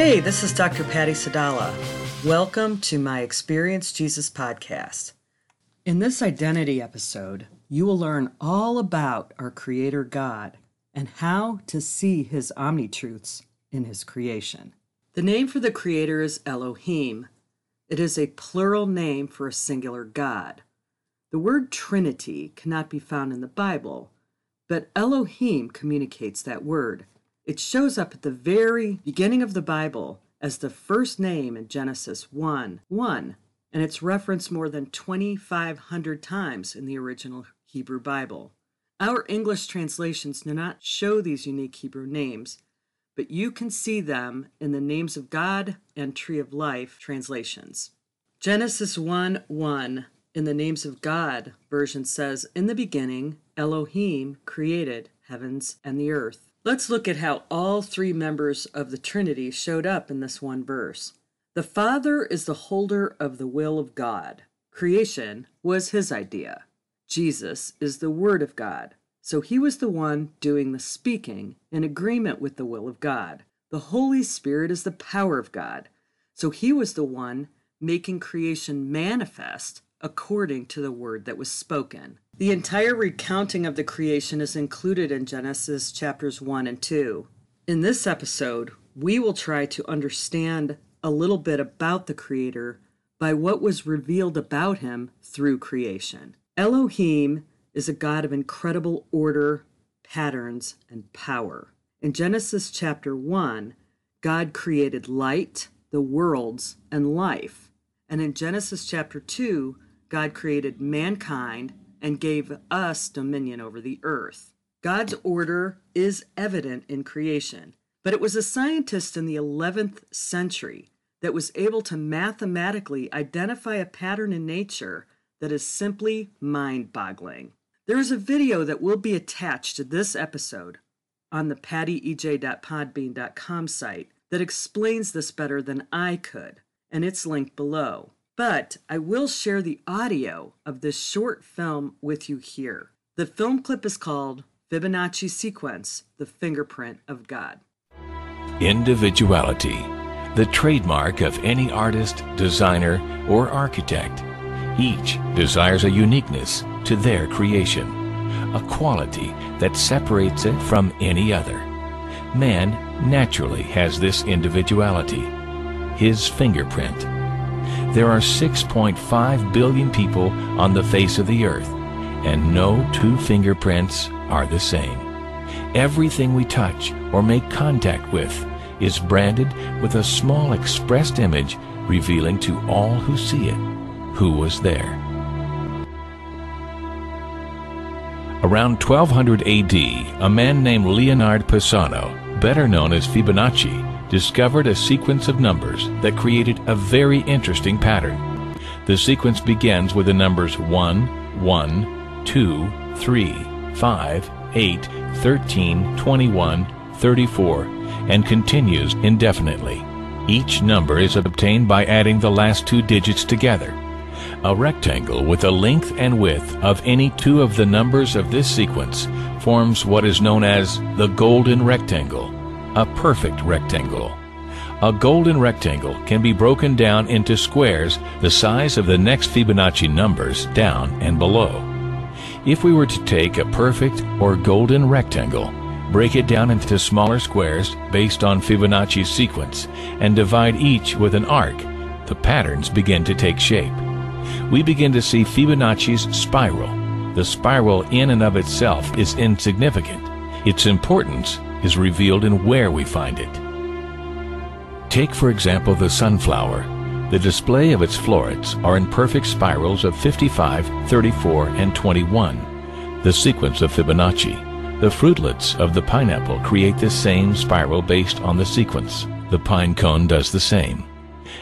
Hey, this is Dr. Patty Sadala. Welcome to my Experience Jesus podcast. In this identity episode, you will learn all about our Creator God and how to see His omni truths in His creation. The name for the Creator is Elohim. It is a plural name for a singular God. The word Trinity cannot be found in the Bible, but Elohim communicates that word. It shows up at the very beginning of the Bible as the first name in Genesis 1 1, and it's referenced more than 2,500 times in the original Hebrew Bible. Our English translations do not show these unique Hebrew names, but you can see them in the Names of God and Tree of Life translations. Genesis 1 1 in the Names of God version says, In the beginning, Elohim created heavens and the earth. Let's look at how all three members of the Trinity showed up in this one verse. The Father is the holder of the will of God. Creation was his idea. Jesus is the Word of God. So he was the one doing the speaking in agreement with the will of God. The Holy Spirit is the power of God. So he was the one making creation manifest according to the word that was spoken. The entire recounting of the creation is included in Genesis chapters 1 and 2. In this episode, we will try to understand a little bit about the Creator by what was revealed about him through creation. Elohim is a God of incredible order, patterns, and power. In Genesis chapter 1, God created light, the worlds, and life. And in Genesis chapter 2, God created mankind and gave us dominion over the earth. God's order is evident in creation, but it was a scientist in the 11th century that was able to mathematically identify a pattern in nature that is simply mind boggling. There is a video that will be attached to this episode on the pattyej.podbean.com site that explains this better than I could, and it's linked below. But I will share the audio of this short film with you here. The film clip is called Fibonacci Sequence The Fingerprint of God. Individuality, the trademark of any artist, designer, or architect. Each desires a uniqueness to their creation, a quality that separates it from any other. Man naturally has this individuality, his fingerprint there are 6.5 billion people on the face of the earth, and no two fingerprints are the same. Everything we touch or make contact with is branded with a small expressed image revealing to all who see it who was there. Around 1200 AD, a man named Leonard Pisano, better known as Fibonacci, discovered a sequence of numbers that created a very interesting pattern. The sequence begins with the numbers 1, 1, 2, 3, 5, 8, 13, 21, 34, and continues indefinitely. Each number is obtained by adding the last two digits together. A rectangle with a length and width of any two of the numbers of this sequence forms what is known as the golden rectangle a perfect rectangle. A golden rectangle can be broken down into squares the size of the next Fibonacci numbers down and below. If we were to take a perfect or golden rectangle, break it down into smaller squares based on Fibonacci's sequence, and divide each with an arc, the patterns begin to take shape. We begin to see Fibonacci's spiral. The spiral in and of itself is insignificant. Its importance is revealed in where we find it. Take, for example, the sunflower. The display of its florets are in perfect spirals of 55, 34, and 21, the sequence of Fibonacci. The fruitlets of the pineapple create the same spiral based on the sequence. The pine cone does the same.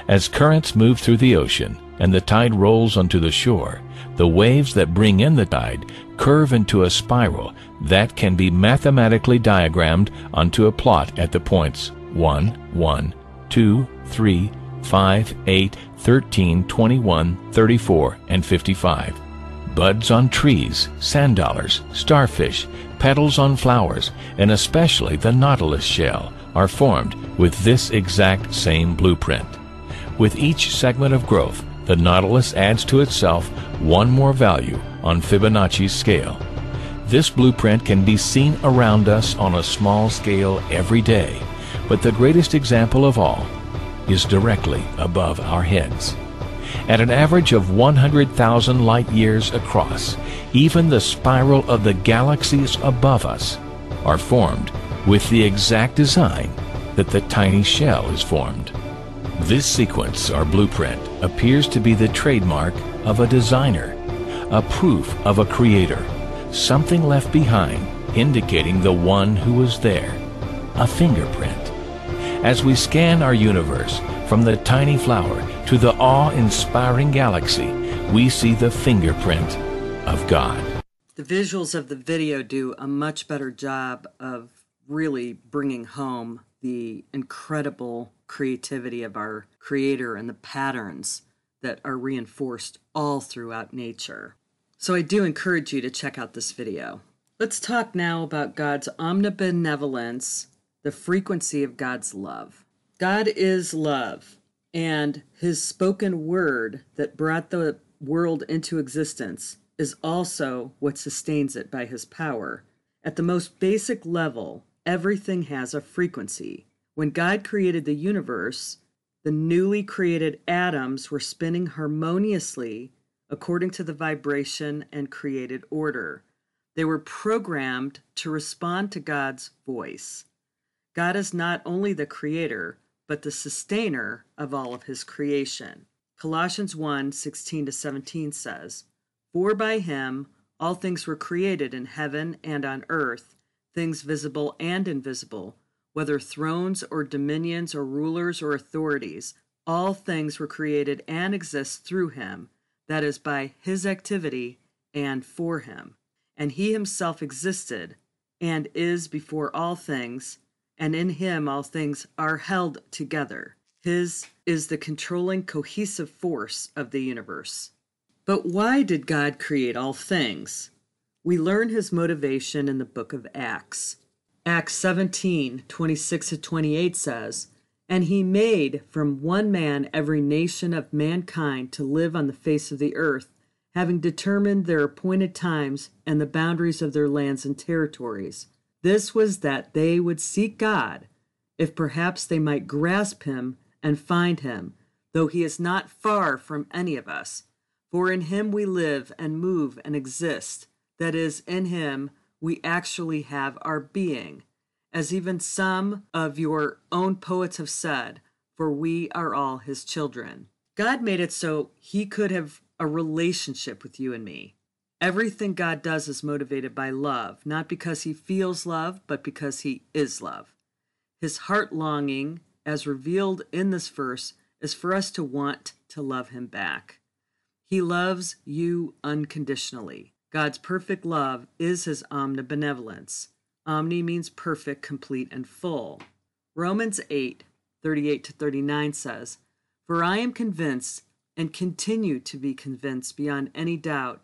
As currents move through the ocean and the tide rolls onto the shore, the waves that bring in the tide curve into a spiral that can be mathematically diagrammed onto a plot at the points 1, 1, 2, 3, 5, 8, 13, 21, 34, and 55. Buds on trees, sand dollars, starfish, petals on flowers, and especially the nautilus shell are formed with this exact same blueprint. With each segment of growth, the Nautilus adds to itself one more value on Fibonacci's scale. This blueprint can be seen around us on a small scale every day, but the greatest example of all is directly above our heads. At an average of 100,000 light years across, even the spiral of the galaxies above us are formed with the exact design that the tiny shell is formed. This sequence or blueprint appears to be the trademark of a designer, a proof of a creator, something left behind indicating the one who was there, a fingerprint. As we scan our universe from the tiny flower to the awe-inspiring galaxy, we see the fingerprint of God. The visuals of the video do a much better job of really bringing home the incredible creativity of our creator and the patterns that are reinforced all throughout nature. So I do encourage you to check out this video. Let's talk now about God's omnibenevolence, the frequency of God's love. God is love, and his spoken word that brought the world into existence is also what sustains it by his power. At the most basic level, everything has a frequency. When God created the universe, the newly created atoms were spinning harmoniously according to the vibration and created order. They were programmed to respond to God's voice. God is not only the creator, but the sustainer of all of his creation. Colossians 1 16 to 17 says, For by him all things were created in heaven and on earth things visible and invisible, whether thrones or dominions or rulers or authorities, all things were created and exist through him, that is, by his activity and for him. And he himself existed and is before all things, and in him all things are held together. His is the controlling, cohesive force of the universe. But why did God create all things? We learn his motivation in the book of Acts. Acts 17 26 to 28 says, And he made from one man every nation of mankind to live on the face of the earth, having determined their appointed times and the boundaries of their lands and territories. This was that they would seek God, if perhaps they might grasp him and find him, though he is not far from any of us. For in him we live and move and exist that is, in him, we actually have our being. As even some of your own poets have said, for we are all his children. God made it so he could have a relationship with you and me. Everything God does is motivated by love, not because he feels love, but because he is love. His heart longing, as revealed in this verse, is for us to want to love him back. He loves you unconditionally. God's perfect love is his omnibenevolence. Omni means perfect, complete, and full. Romans 8, 38 to 39 says, For I am convinced and continue to be convinced beyond any doubt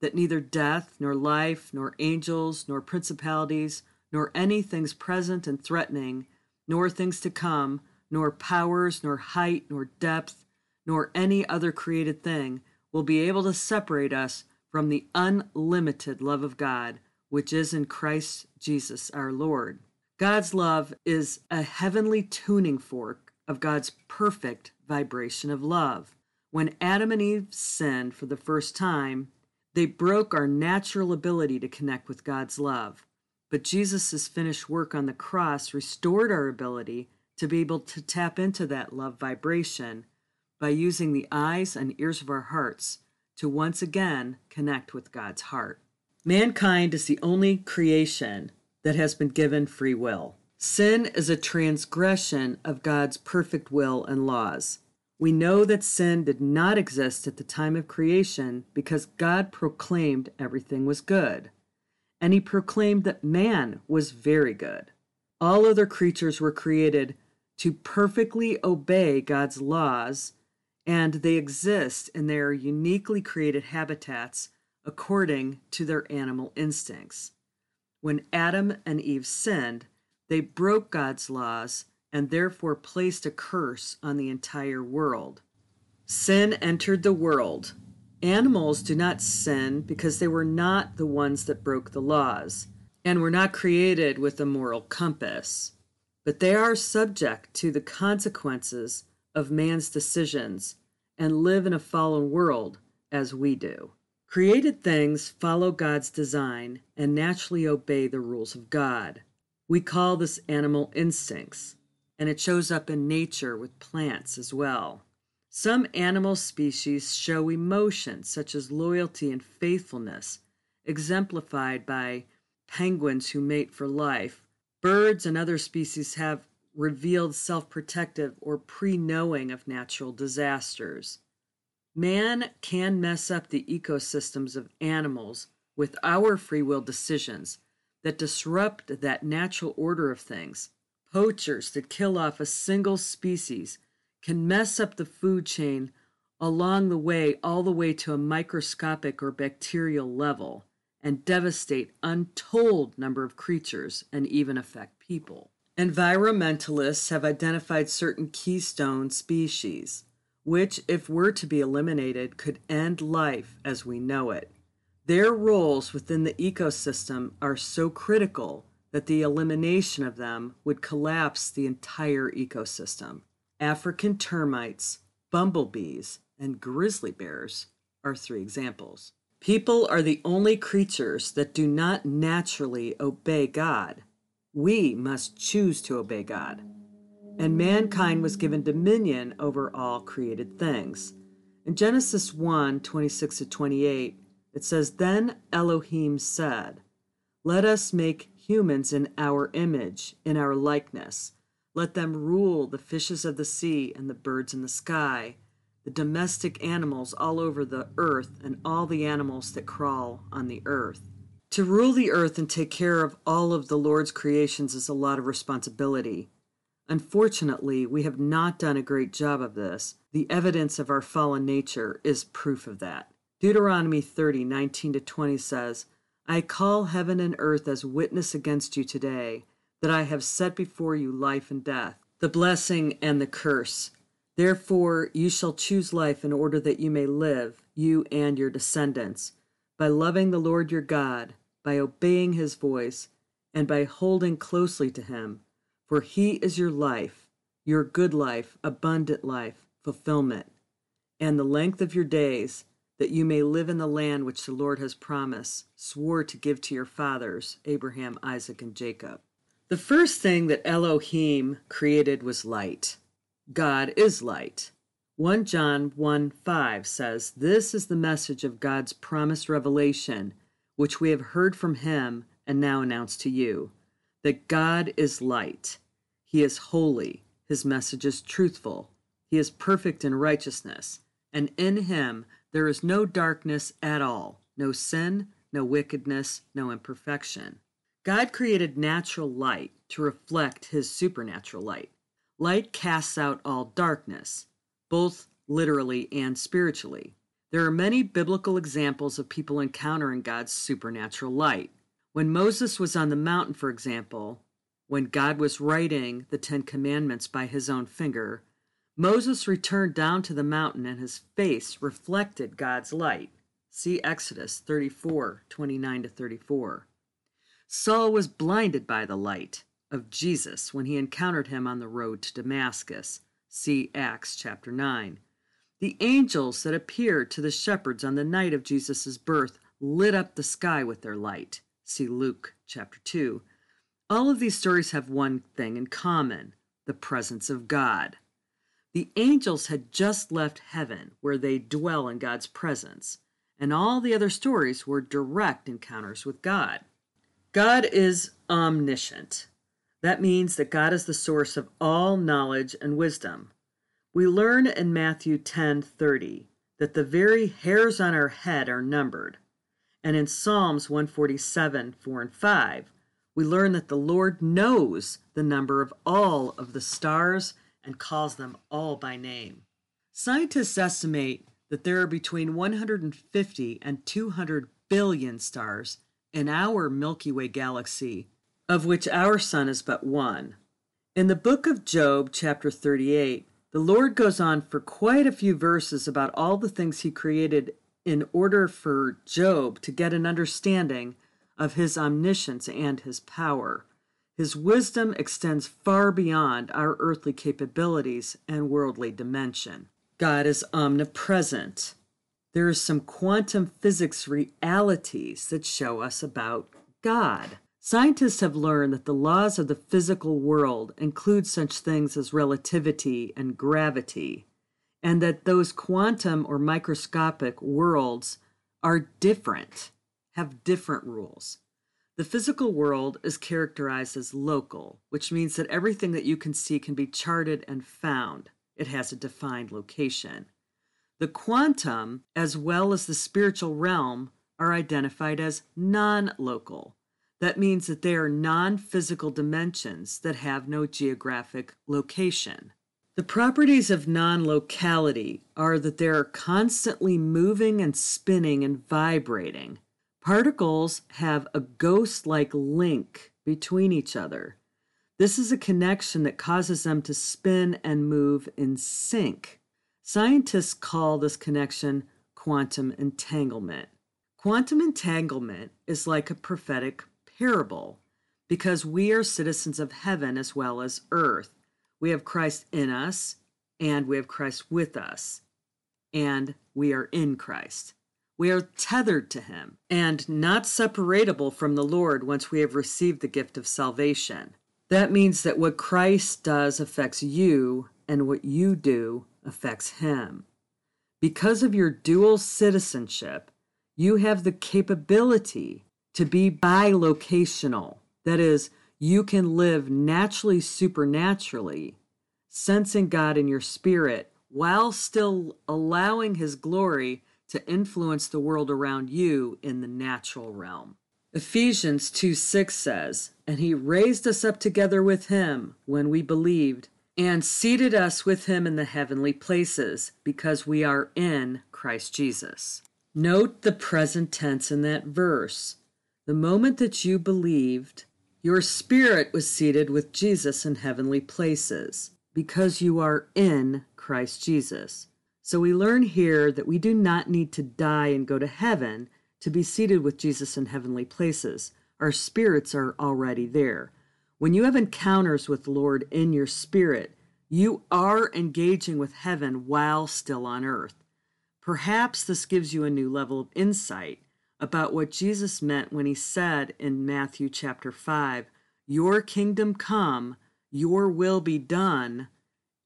that neither death, nor life, nor angels, nor principalities, nor any things present and threatening, nor things to come, nor powers, nor height, nor depth, nor any other created thing will be able to separate us from the unlimited love of God, which is in Christ Jesus our Lord. God's love is a heavenly tuning fork of God's perfect vibration of love. When Adam and Eve sinned for the first time, they broke our natural ability to connect with God's love. But Jesus' finished work on the cross restored our ability to be able to tap into that love vibration by using the eyes and ears of our hearts to once again connect with God's heart. Mankind is the only creation that has been given free will. Sin is a transgression of God's perfect will and laws. We know that sin did not exist at the time of creation because God proclaimed everything was good. And he proclaimed that man was very good. All other creatures were created to perfectly obey God's laws and they exist in their uniquely created habitats according to their animal instincts. When Adam and Eve sinned, they broke God's laws and therefore placed a curse on the entire world. Sin entered the world. Animals do not sin because they were not the ones that broke the laws and were not created with a moral compass, but they are subject to the consequences of man's decisions and live in a fallen world as we do. Created things follow God's design and naturally obey the rules of God. We call this animal instincts, and it shows up in nature with plants as well. Some animal species show emotions such as loyalty and faithfulness, exemplified by penguins who mate for life. Birds and other species have revealed self protective or pre knowing of natural disasters. Man can mess up the ecosystems of animals with our free will decisions that disrupt that natural order of things. Poachers that kill off a single species can mess up the food chain along the way, all the way to a microscopic or bacterial level, and devastate untold number of creatures and even affect people. Environmentalists have identified certain keystone species which, if were to be eliminated, could end life as we know it. Their roles within the ecosystem are so critical that the elimination of them would collapse the entire ecosystem. African termites, bumblebees, and grizzly bears are three examples. People are the only creatures that do not naturally obey God. We must choose to obey God and mankind was given dominion over all created things. In Genesis 1 26 to 28, it says, Then Elohim said, Let us make humans in our image, in our likeness. Let them rule the fishes of the sea and the birds in the sky, the domestic animals all over the earth, and all the animals that crawl on the earth. To rule the earth and take care of all of the Lord's creations is a lot of responsibility. Unfortunately, we have not done a great job of this. The evidence of our fallen nature is proof of that. Deuteronomy 30, 19 to 20 says, I call heaven and earth as witness against you today, that I have set before you life and death, the blessing and the curse. Therefore, you shall choose life in order that you may live, you and your descendants, by loving the Lord your God, by obeying his voice, and by holding closely to him for he is your life, your good life, abundant life, fulfillment, and the length of your days, that you may live in the land which the Lord has promised, swore to give to your fathers, Abraham, Isaac, and Jacob. The first thing that Elohim created was light. God is light. 1 John 1 5 says, This is the message of God's promised revelation, which we have heard from him and now announce to you that God is light. He is holy. His message is truthful. He is perfect in righteousness. And in him there is no darkness at all, no sin, no wickedness, no imperfection. God created natural light to reflect his supernatural light. Light casts out all darkness, both literally and spiritually. There are many biblical examples of people encountering God's supernatural light. When Moses was on the mountain, for example, when God was writing the Ten Commandments by his own finger, Moses returned down to the mountain and his face reflected God's light. See Exodus 34 29 to 34. Saul was blinded by the light of Jesus when he encountered him on the road to Damascus. See Acts chapter 9. The angels that appeared to the shepherds on the night of Jesus' birth lit up the sky with their light. See Luke chapter 2. All of these stories have one thing in common the presence of God. The angels had just left heaven, where they dwell in God's presence, and all the other stories were direct encounters with God. God is omniscient. That means that God is the source of all knowledge and wisdom. We learn in Matthew 10:30 that the very hairs on our head are numbered. And in Psalms 147, 4 and 5, we learn that the Lord knows the number of all of the stars and calls them all by name. Scientists estimate that there are between 150 and 200 billion stars in our Milky Way galaxy, of which our sun is but one. In the book of Job, chapter 38, the Lord goes on for quite a few verses about all the things he created in order for Job to get an understanding of his omniscience and his power. His wisdom extends far beyond our earthly capabilities and worldly dimension. God is omnipresent. There are some quantum physics realities that show us about God. Scientists have learned that the laws of the physical world include such things as relativity and gravity, and that those quantum or microscopic worlds are different, have different rules. The physical world is characterized as local, which means that everything that you can see can be charted and found. It has a defined location. The quantum, as well as the spiritual realm, are identified as non local. That means that they are non physical dimensions that have no geographic location. The properties of non locality are that they are constantly moving and spinning and vibrating. Particles have a ghost like link between each other. This is a connection that causes them to spin and move in sync. Scientists call this connection quantum entanglement. Quantum entanglement is like a prophetic parable because we are citizens of heaven as well as earth. We have Christ in us and we have Christ with us, and we are in Christ. We are tethered to him and not separable from the Lord once we have received the gift of salvation. That means that what Christ does affects you, and what you do affects him. Because of your dual citizenship, you have the capability to be bilocational. That is, you can live naturally, supernaturally, sensing God in your spirit while still allowing his glory to influence the world around you in the natural realm. Ephesians 2 6 says, And he raised us up together with him when we believed, and seated us with him in the heavenly places, because we are in Christ Jesus. Note the present tense in that verse. The moment that you believed, your spirit was seated with Jesus in heavenly places, because you are in Christ Jesus. So we learn here that we do not need to die and go to heaven to be seated with Jesus in heavenly places. Our spirits are already there. When you have encounters with the Lord in your spirit, you are engaging with heaven while still on earth. Perhaps this gives you a new level of insight about what Jesus meant when he said in Matthew chapter 5, Your kingdom come, your will be done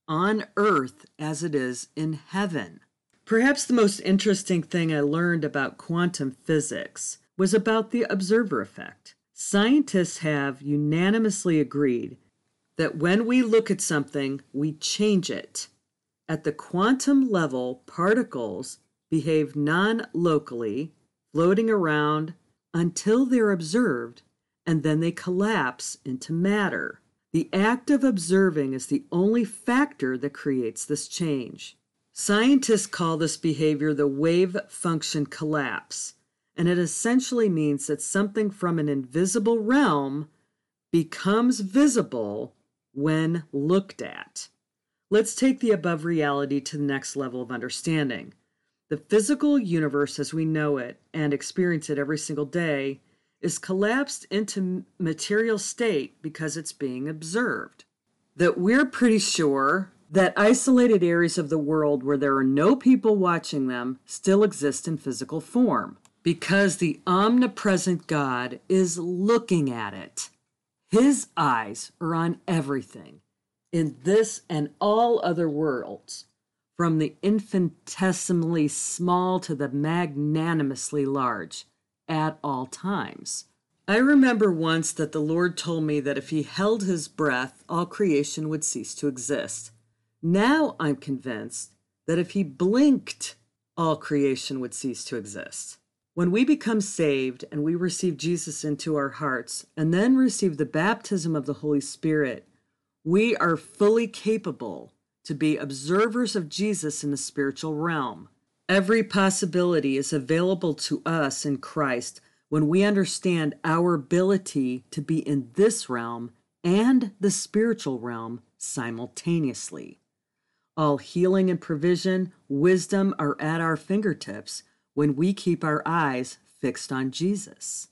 on earth as it is in heaven. Perhaps the most interesting thing I learned about quantum physics was about the observer effect. Scientists have unanimously agreed that when we look at something, we change it. At the quantum level, particles behave non locally, floating around until they're observed, and then they collapse into matter. The act of observing is the only factor that creates this change. Scientists call this behavior the wave function collapse, and it essentially means that something from an invisible realm becomes visible when looked at. Let's take the above reality to the next level of understanding. The physical universe as we know it and experience it every single day is collapsed into material state because it's being observed. That we're pretty sure that isolated areas of the world where there are no people watching them still exist in physical form because the omnipresent God is looking at it. His eyes are on everything in this and all other worlds, from the infinitesimally small to the magnanimously large at all times. I remember once that the Lord told me that if He held His breath, all creation would cease to exist. Now I'm convinced that if He blinked, all creation would cease to exist. When we become saved and we receive Jesus into our hearts and then receive the baptism of the Holy Spirit, we are fully capable to be observers of Jesus in the spiritual realm. Every possibility is available to us in Christ when we understand our ability to be in this realm and the spiritual realm simultaneously. All healing and provision, wisdom are at our fingertips when we keep our eyes fixed on Jesus.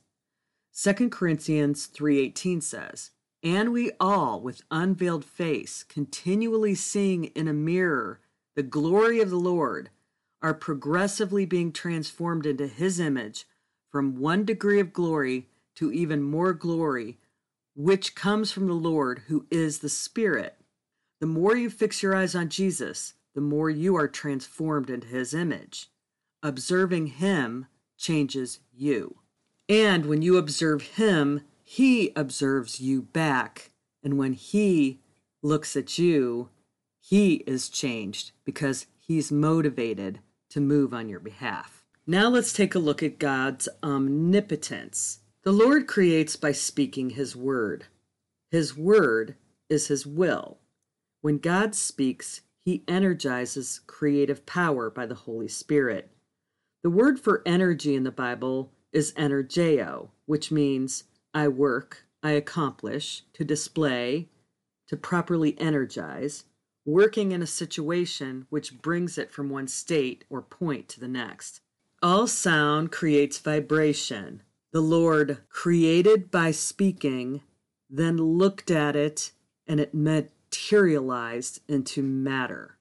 2 Corinthians 3:18 says, "And we all with unveiled face, continually seeing in a mirror the glory of the Lord, are progressively being transformed into his image from one degree of glory to even more glory, which comes from the Lord who is the Spirit." The more you fix your eyes on Jesus, the more you are transformed into his image. Observing him changes you. And when you observe him, he observes you back. And when he looks at you, he is changed because he's motivated to move on your behalf. Now let's take a look at God's omnipotence. The Lord creates by speaking his word. His word is his will. When God speaks, he energizes creative power by the Holy Spirit. The word for energy in the Bible is energeo, which means I work, I accomplish, to display, to properly energize, working in a situation which brings it from one state or point to the next. All sound creates vibration. The Lord created by speaking, then looked at it, and it materialized into matter.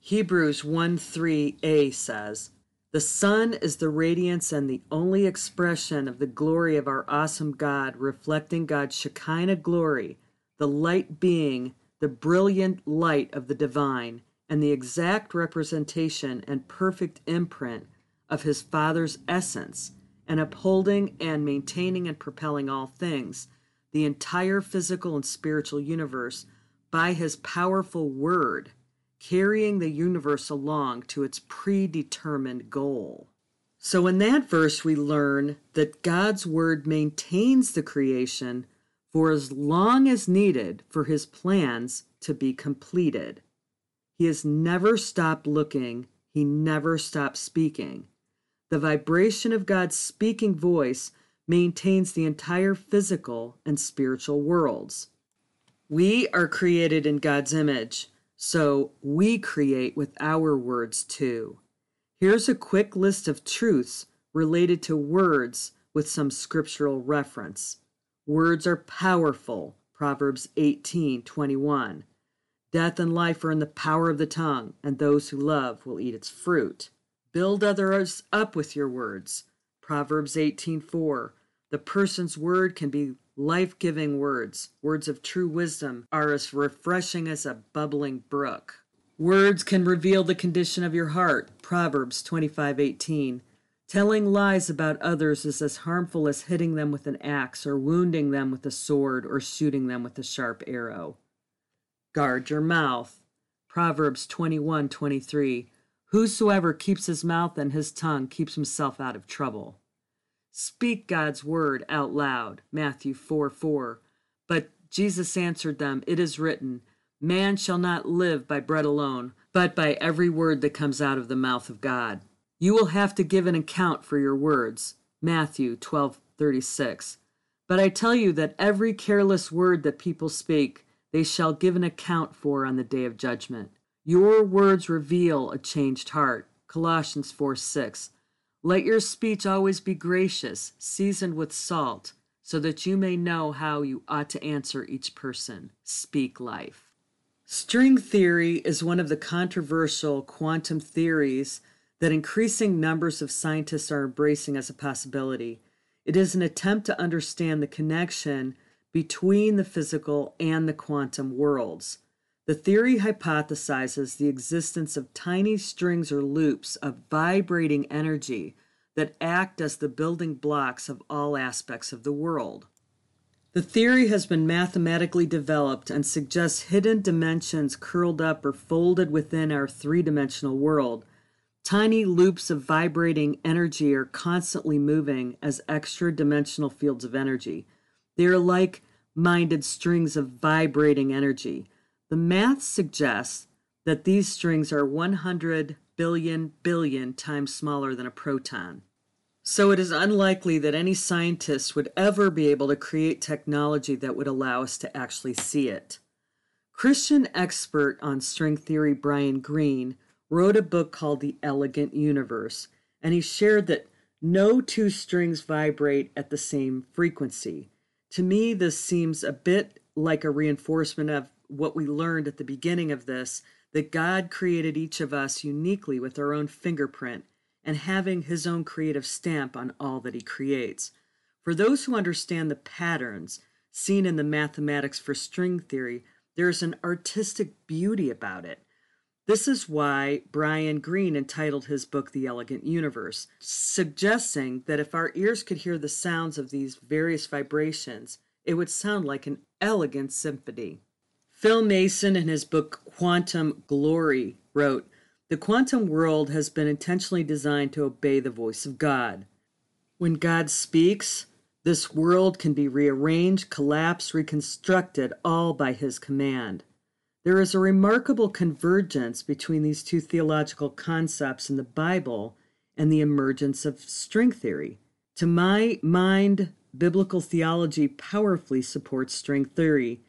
Hebrews 1 3a says, The Son is the radiance and the only expression of the glory of our awesome God, reflecting God's Shekinah glory, the light being the brilliant light of the divine, and the exact representation and perfect imprint of his Father's essence, and upholding and maintaining and propelling all things, the entire physical and spiritual universe by his powerful word, carrying the universe along to its predetermined goal. So, in that verse, we learn that God's word maintains the creation for as long as needed for his plans to be completed. He has never stopped looking, he never stopped speaking. The vibration of God's speaking voice maintains the entire physical and spiritual worlds. We are created in God's image, so we create with our words too. Here's a quick list of truths related to words with some scriptural reference. Words are powerful, Proverbs 18:21. Death and life are in the power of the tongue, and those who love will eat its fruit. Build others up with your words, Proverbs 18:4. The person's word can be life giving words, words of true wisdom, are as refreshing as a bubbling brook. Words can reveal the condition of your heart. Proverbs 25:18. Telling lies about others is as harmful as hitting them with an axe or wounding them with a sword or shooting them with a sharp arrow. Guard your mouth. Proverbs 21:23. Whosoever keeps his mouth and his tongue keeps himself out of trouble. Speak God's word out loud. Matthew 4 4. But Jesus answered them, It is written, Man shall not live by bread alone, but by every word that comes out of the mouth of God. You will have to give an account for your words. Matthew twelve thirty six. But I tell you that every careless word that people speak, they shall give an account for on the day of judgment. Your words reveal a changed heart. Colossians 4 6. Let your speech always be gracious, seasoned with salt, so that you may know how you ought to answer each person. Speak life. String theory is one of the controversial quantum theories that increasing numbers of scientists are embracing as a possibility. It is an attempt to understand the connection between the physical and the quantum worlds. The theory hypothesizes the existence of tiny strings or loops of vibrating energy that act as the building blocks of all aspects of the world. The theory has been mathematically developed and suggests hidden dimensions curled up or folded within our three dimensional world. Tiny loops of vibrating energy are constantly moving as extra dimensional fields of energy. They are like minded strings of vibrating energy. The math suggests that these strings are 100 billion billion times smaller than a proton. So it is unlikely that any scientist would ever be able to create technology that would allow us to actually see it. Christian expert on string theory Brian Greene wrote a book called The Elegant Universe, and he shared that no two strings vibrate at the same frequency. To me, this seems a bit like a reinforcement of what we learned at the beginning of this that God created each of us uniquely with our own fingerprint and having his own creative stamp on all that he creates. For those who understand the patterns seen in the mathematics for string theory, there is an artistic beauty about it. This is why Brian Greene entitled his book The Elegant Universe, suggesting that if our ears could hear the sounds of these various vibrations, it would sound like an elegant symphony. Phil Mason, in his book Quantum Glory, wrote The quantum world has been intentionally designed to obey the voice of God. When God speaks, this world can be rearranged, collapsed, reconstructed, all by his command. There is a remarkable convergence between these two theological concepts in the Bible and the emergence of string theory. To my mind, biblical theology powerfully supports string theory,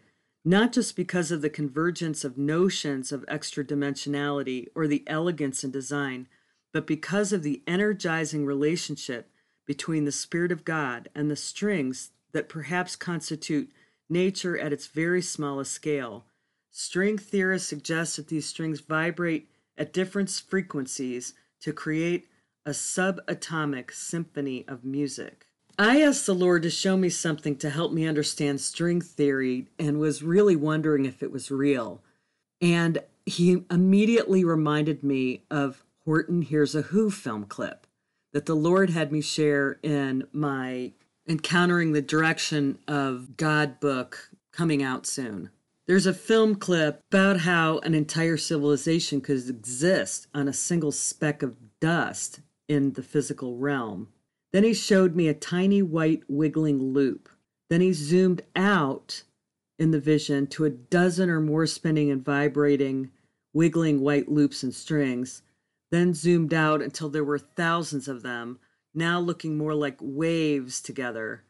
not just because of the convergence of notions of extra dimensionality or the elegance in design, but because of the energizing relationship between the Spirit of God and the strings that perhaps constitute nature at its very smallest scale String theorists suggest that these strings vibrate at different frequencies to create a subatomic symphony of music. I asked the Lord to show me something to help me understand string theory and was really wondering if it was real. And he immediately reminded me of Horton Hears a Who film clip that the Lord had me share in my Encountering the Direction of God book coming out soon. There's a film clip about how an entire civilization could exist on a single speck of dust in the physical realm. Then he showed me a tiny white wiggling loop. Then he zoomed out in the vision to a dozen or more spinning and vibrating, wiggling white loops and strings. Then zoomed out until there were thousands of them, now looking more like waves together.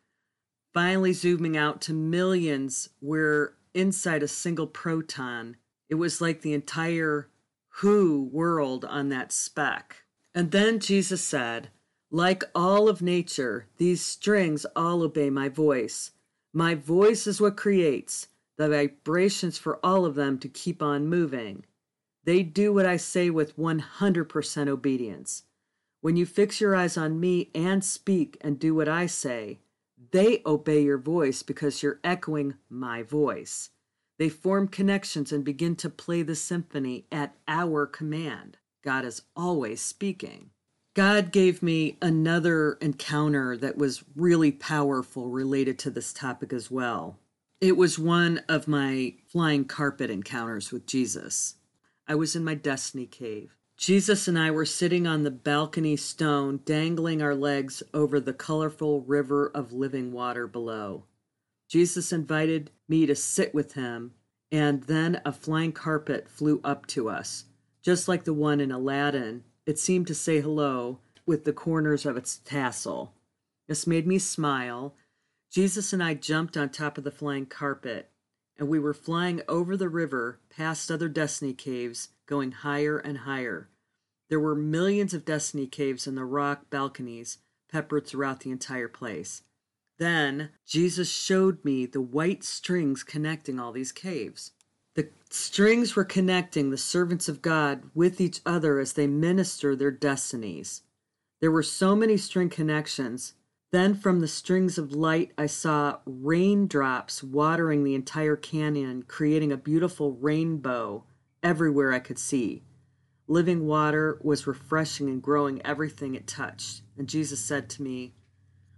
Finally, zooming out to millions where inside a single proton. It was like the entire who world on that speck. And then Jesus said, Like all of nature, these strings all obey my voice. My voice is what creates the vibrations for all of them to keep on moving. They do what I say with 100% obedience. When you fix your eyes on me and speak and do what I say, they obey your voice because you're echoing my voice. They form connections and begin to play the symphony at our command. God is always speaking. God gave me another encounter that was really powerful related to this topic as well. It was one of my flying carpet encounters with Jesus. I was in my destiny cave. Jesus and I were sitting on the balcony stone, dangling our legs over the colorful river of living water below. Jesus invited me to sit with him, and then a flying carpet flew up to us, just like the one in Aladdin. It seemed to say hello with the corners of its tassel. This made me smile. Jesus and I jumped on top of the flying carpet, and we were flying over the river past other destiny caves, going higher and higher. There were millions of destiny caves in the rock balconies peppered throughout the entire place. Then Jesus showed me the white strings connecting all these caves. The strings were connecting the servants of God with each other as they minister their destinies. There were so many string connections. Then from the strings of light, I saw raindrops watering the entire canyon, creating a beautiful rainbow everywhere I could see. Living water was refreshing and growing everything it touched. And Jesus said to me,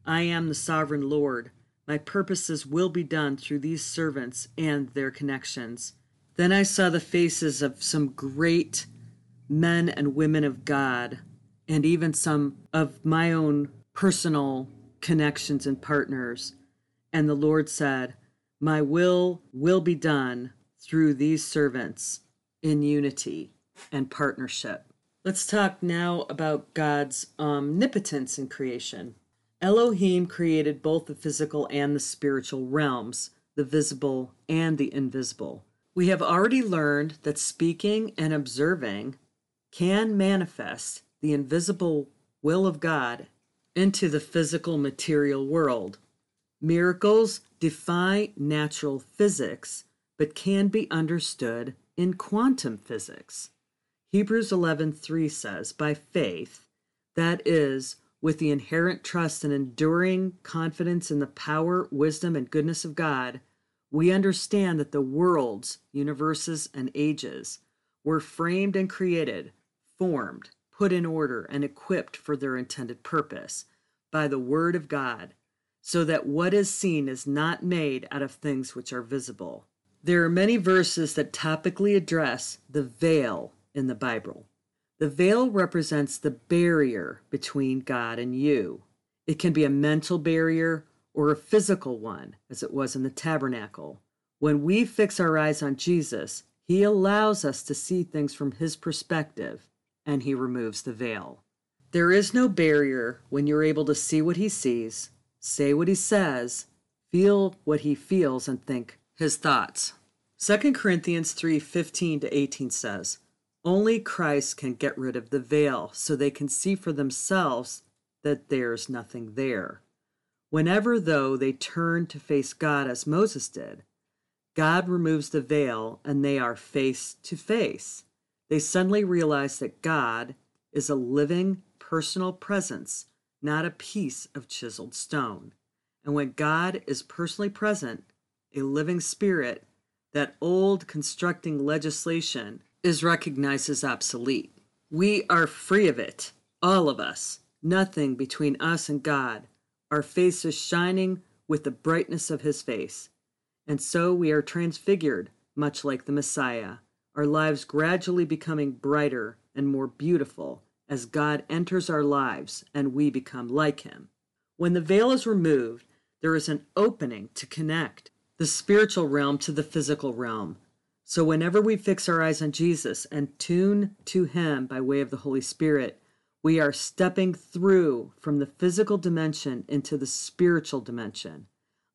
I am the sovereign Lord. My purposes will be done through these servants and their connections. Then I saw the faces of some great men and women of God, and even some of my own personal connections and partners. And the Lord said, My will will be done through these servants in unity and partnership. Let's talk now about God's omnipotence in creation. Elohim created both the physical and the spiritual realms, the visible and the invisible. We have already learned that speaking and observing can manifest the invisible will of God into the physical material world. Miracles defy natural physics, but can be understood in quantum physics. Hebrews 11:3 says, "By faith, that is, with the inherent trust and enduring confidence in the power, wisdom, and goodness of God, we understand that the worlds, universes, and ages were framed and created, formed, put in order, and equipped for their intended purpose by the Word of God, so that what is seen is not made out of things which are visible. There are many verses that topically address the veil in the Bible. The veil represents the barrier between God and you. It can be a mental barrier or a physical one, as it was in the tabernacle. When we fix our eyes on Jesus, he allows us to see things from his perspective, and he removes the veil. There is no barrier when you're able to see what he sees, say what he says, feel what he feels, and think his thoughts. 2 Corinthians 3 15 to 18 says, only Christ can get rid of the veil so they can see for themselves that there's nothing there. Whenever, though, they turn to face God as Moses did, God removes the veil and they are face to face. They suddenly realize that God is a living, personal presence, not a piece of chiseled stone. And when God is personally present, a living spirit, that old constructing legislation is recognized as obsolete. We are free of it, all of us, nothing between us and God, our faces shining with the brightness of His face. And so we are transfigured, much like the Messiah, our lives gradually becoming brighter and more beautiful as God enters our lives and we become like Him. When the veil is removed, there is an opening to connect the spiritual realm to the physical realm so, whenever we fix our eyes on Jesus and tune to Him by way of the Holy Spirit, we are stepping through from the physical dimension into the spiritual dimension.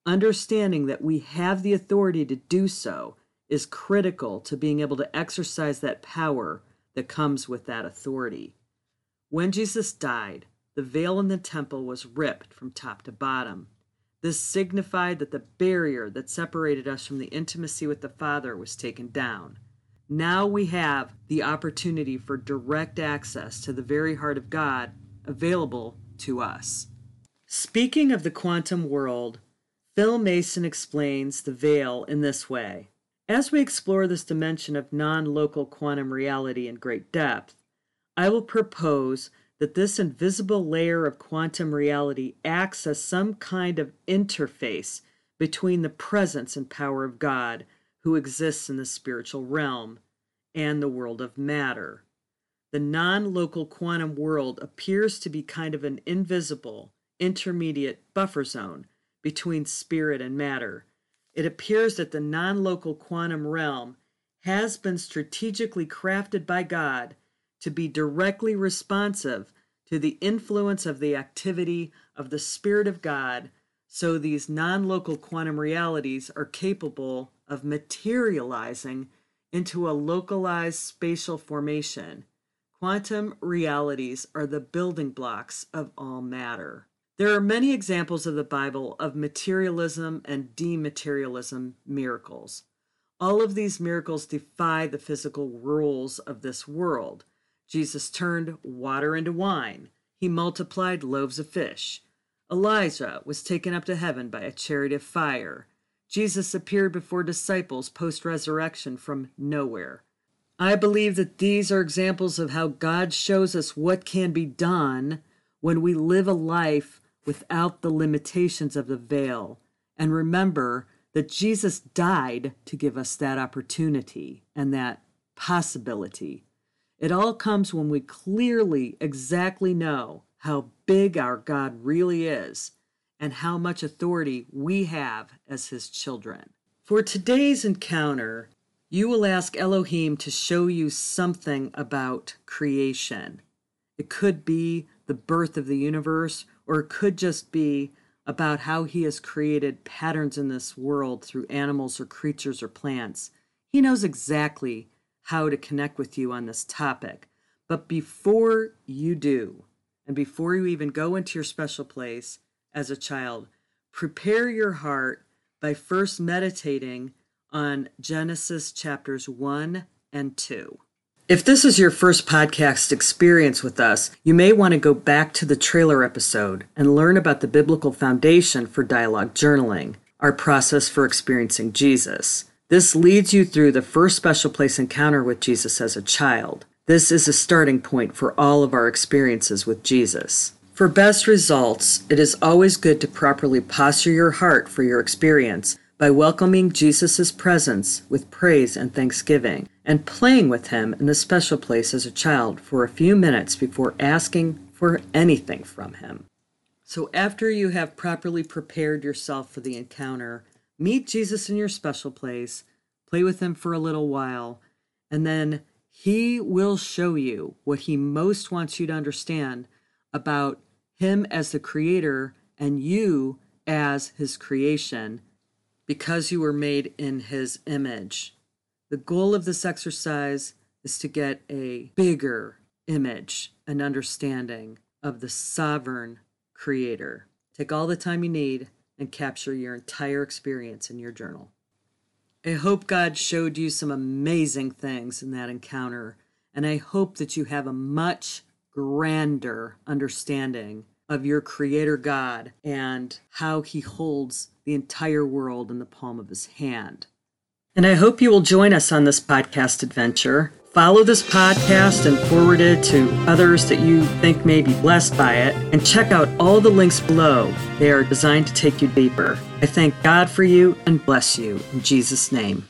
Understanding that we have the authority to do so is critical to being able to exercise that power that comes with that authority. When Jesus died, the veil in the temple was ripped from top to bottom. This signified that the barrier that separated us from the intimacy with the Father was taken down. Now we have the opportunity for direct access to the very heart of God available to us. Speaking of the quantum world, Phil Mason explains the veil in this way. As we explore this dimension of non local quantum reality in great depth, I will propose that this invisible layer of quantum reality acts as some kind of interface between the presence and power of God, who exists in the spiritual realm, and the world of matter. The non local quantum world appears to be kind of an invisible, intermediate buffer zone between spirit and matter. It appears that the non local quantum realm has been strategically crafted by God to be directly responsive to the influence of the activity of the Spirit of God, so these non local quantum realities are capable of materializing into a localized spatial formation. Quantum realities are the building blocks of all matter. There are many examples of the Bible of materialism and dematerialism miracles. All of these miracles defy the physical rules of this world. Jesus turned water into wine. He multiplied loaves of fish. Elijah was taken up to heaven by a chariot of fire. Jesus appeared before disciples post resurrection from nowhere. I believe that these are examples of how God shows us what can be done when we live a life without the limitations of the veil. And remember that Jesus died to give us that opportunity and that possibility. It all comes when we clearly, exactly know how big our God really is and how much authority we have as His children. For today's encounter, you will ask Elohim to show you something about creation. It could be the birth of the universe, or it could just be about how he has created patterns in this world through animals or creatures or plants. He knows exactly how to connect with you on this topic. But before you do, and before you even go into your special place as a child, prepare your heart by first meditating on Genesis chapters 1 and 2. If this is your first podcast experience with us, you may want to go back to the trailer episode and learn about the biblical foundation for dialogue journaling, our process for experiencing Jesus. This leads you through the first special place encounter with Jesus as a child. This is a starting point for all of our experiences with Jesus. For best results, it is always good to properly posture your heart for your experience by welcoming Jesus' presence with praise and thanksgiving, and playing with him in the special place as a child for a few minutes before asking for anything from him. So, after you have properly prepared yourself for the encounter, meet Jesus in your special place, play with him for a little while, and then he will show you what he most wants you to understand about him as the creator and you as his creation because you were made in his image. The goal of this exercise is to get a bigger image and understanding of the sovereign creator. Take all the time you need and capture your entire experience in your journal. I hope God showed you some amazing things in that encounter, and I hope that you have a much grander understanding of your Creator God and how He holds the entire world in the palm of His hand. And I hope you will join us on this podcast adventure. Follow this podcast and forward it to others that you think may be blessed by it. And check out all the links below. They are designed to take you deeper. I thank God for you and bless you in Jesus' name.